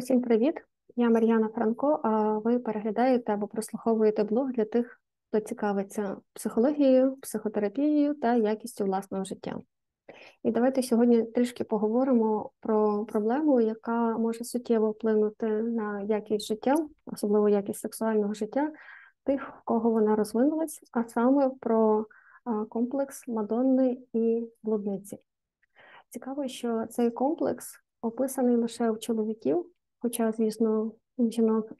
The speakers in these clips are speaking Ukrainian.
Усім привіт! Я Мар'яна Франко. А ви переглядаєте або прослуховуєте блог для тих, хто цікавиться психологією, психотерапією та якістю власного життя. І давайте сьогодні трішки поговоримо про проблему, яка може суттєво вплинути на якість життя, особливо якість сексуального життя, тих, в кого вона розвинулась, а саме про комплекс Мадонни і блудниці. Цікаво, що цей комплекс описаний лише у чоловіків, хоча, звісно, у жінок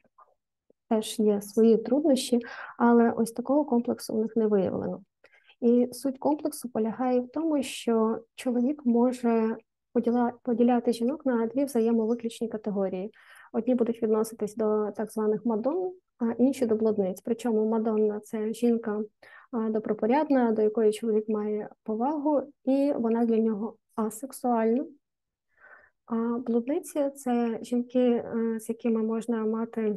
теж є свої труднощі, але ось такого комплексу у них не виявлено. І суть комплексу полягає в тому, що чоловік може поділяти жінок на дві взаємовиключні категорії. Одні будуть відноситись до так званих мадон, а інші до блудниць. Причому мадонна це жінка добропорядна, до якої чоловік має повагу, і вона для нього асексуальна. Блудниці це жінки, е, з якими можна мати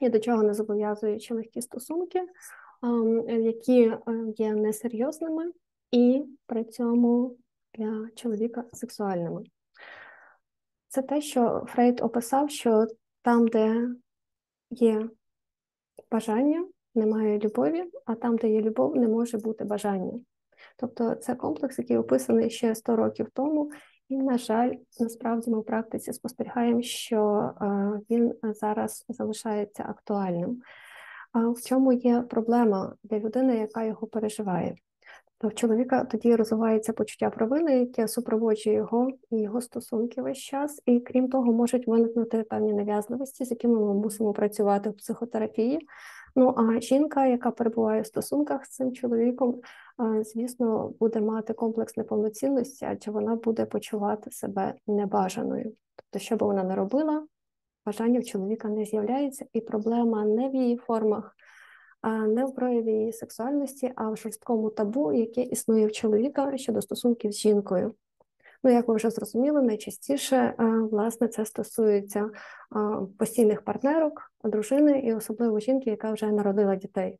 і до чого не зобов'язуючи легкі стосунки, які е, є несерйозними і при цьому для чоловіка сексуальними. Це те, що Фрейд описав, що там, де є бажання, немає любові, а там, де є любов, не може бути бажання. Тобто це комплекс, який описаний ще 100 років тому, і, на жаль, насправді ми в практиці спостерігаємо, що він зараз залишається актуальним. В чому є проблема для людини, яка його переживає? То в чоловіка тоді розвивається почуття провини, яке супроводжує його і його стосунки весь час, і крім того, можуть виникнути певні нав'язливості, з якими ми мусимо працювати в психотерапії. Ну а жінка, яка перебуває в стосунках з цим чоловіком, звісно, буде мати комплекс неповноцінності, адже вона буде почувати себе небажаною. Тобто, що би вона не робила, бажання в чоловіка не з'являється, і проблема не в її формах, не в прояві її сексуальності, а в жорсткому табу, яке існує в чоловіка щодо стосунків з жінкою. Ну, як ви вже зрозуміли, найчастіше е, власне це стосується постійних партнерок, дружини і особливо жінки, яка вже народила дітей.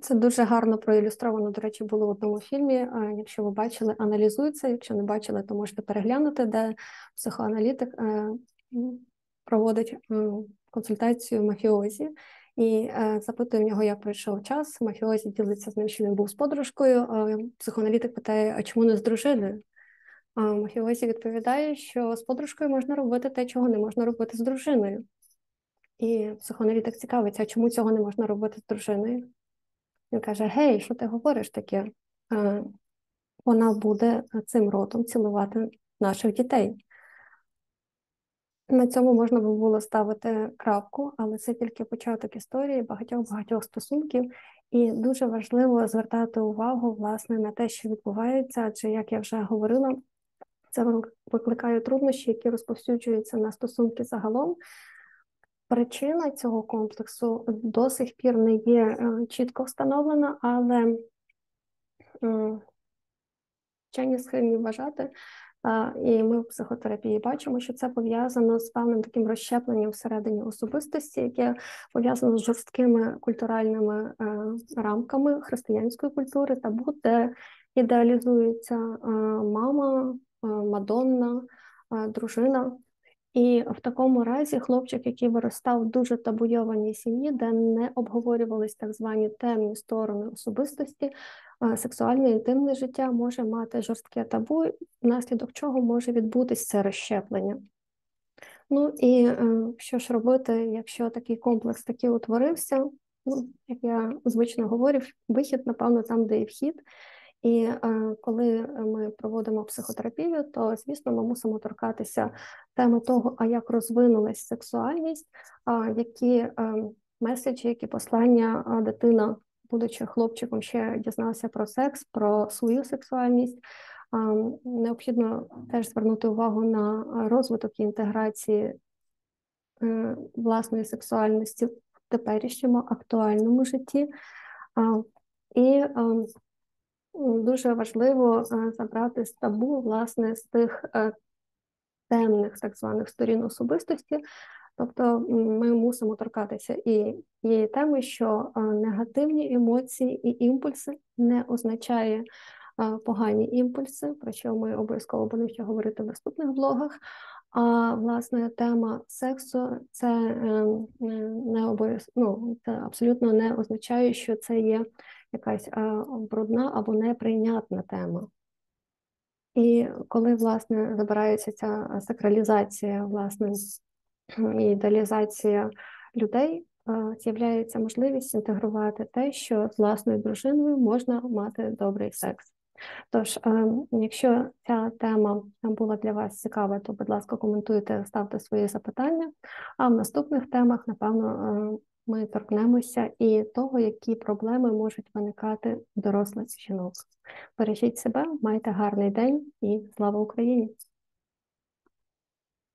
Це дуже гарно проілюстровано, до речі, було в одному фільмі. Е, якщо ви бачили, аналізується. Якщо не бачили, то можете переглянути, де психоаналітик проводить консультацію мафіозі і е, запитує в нього, як пройшов час. Мафіозі ділиться з ним, що він був з подружкою. Психоаналітик питає, а чому не з дружиною? А мафіозі відповідає, що з подружкою можна робити те, чого не можна робити з дружиною. І психоаналітик цікавиться, а чому цього не можна робити з дружиною? Він каже: Гей, що ти говориш таке? Вона буде цим ротом цілувати наших дітей. На цьому можна би було ставити крапку, але це тільки початок історії багатьох-багатьох стосунків, і дуже важливо звертати увагу власне на те, що відбувається, адже, як я вже говорила, це викликає труднощі, які розповсюджуються на стосунки загалом. Причина цього комплексу до сих пір не є е, чітко встановлена, але вчені схильні вважати, і ми в психотерапії бачимо, що це пов'язано з певним таким розщепленням всередині особистості, яке пов'язано з жорсткими культуральними е, рамками християнської культури, та буде ідеалізується е, мама, мадонна, дружина. І в такому разі хлопчик, який виростав в дуже табуйованій сім'ї, де не обговорювались так звані темні сторони особистости, сексуальне інтимне життя може мати жорстке табу, внаслідок чого може відбутися це розщеплення. Ну і е, що ж робити, якщо такий комплекс таки утворився? Ну, Як я звично говорю, вихід, напевно, там, де і вхід. І е, коли ми проводимо психотерапію, то звісно ми мусимо торкатися теми того, а як розвинулась сексуальність, які е, меседжі, які послання дитина, будучи хлопчиком, ще дізнався про секс, про свою сексуальність. Необхідно теж звернути увагу на розвиток і інтеграції е, власної сексуальності в теперішньому актуальному житті. І дуже важливо е, забрати з табу власне з тих е, темних так званих сторін особистості. Тобто ми мусимо торкатися і тієї теми, що е, негативні емоції і імпульси не означає погані імпульси, про що ми обов'язково будемо ще говорити в наступних блогах. А власне тема сексу це е, не обов'язково, ну, абсолютно не означає, що це є якась е, брудна або неприйнятна тема. І коли власне забирається ця сакралізація, власне, і ідеалізація людей, е, з'являється можливість інтегрувати те, що з власною дружиною можна мати добрий секс. Тож, е, якщо ця тема була для вас цікава, то, будь ласка, коментуйте, ставте свої запитання. А в наступних темах, напевно, ми торкнемося і того, які проблеми можуть виникати дорослих жінок. Бережіть себе, майте гарний день і слава Україні!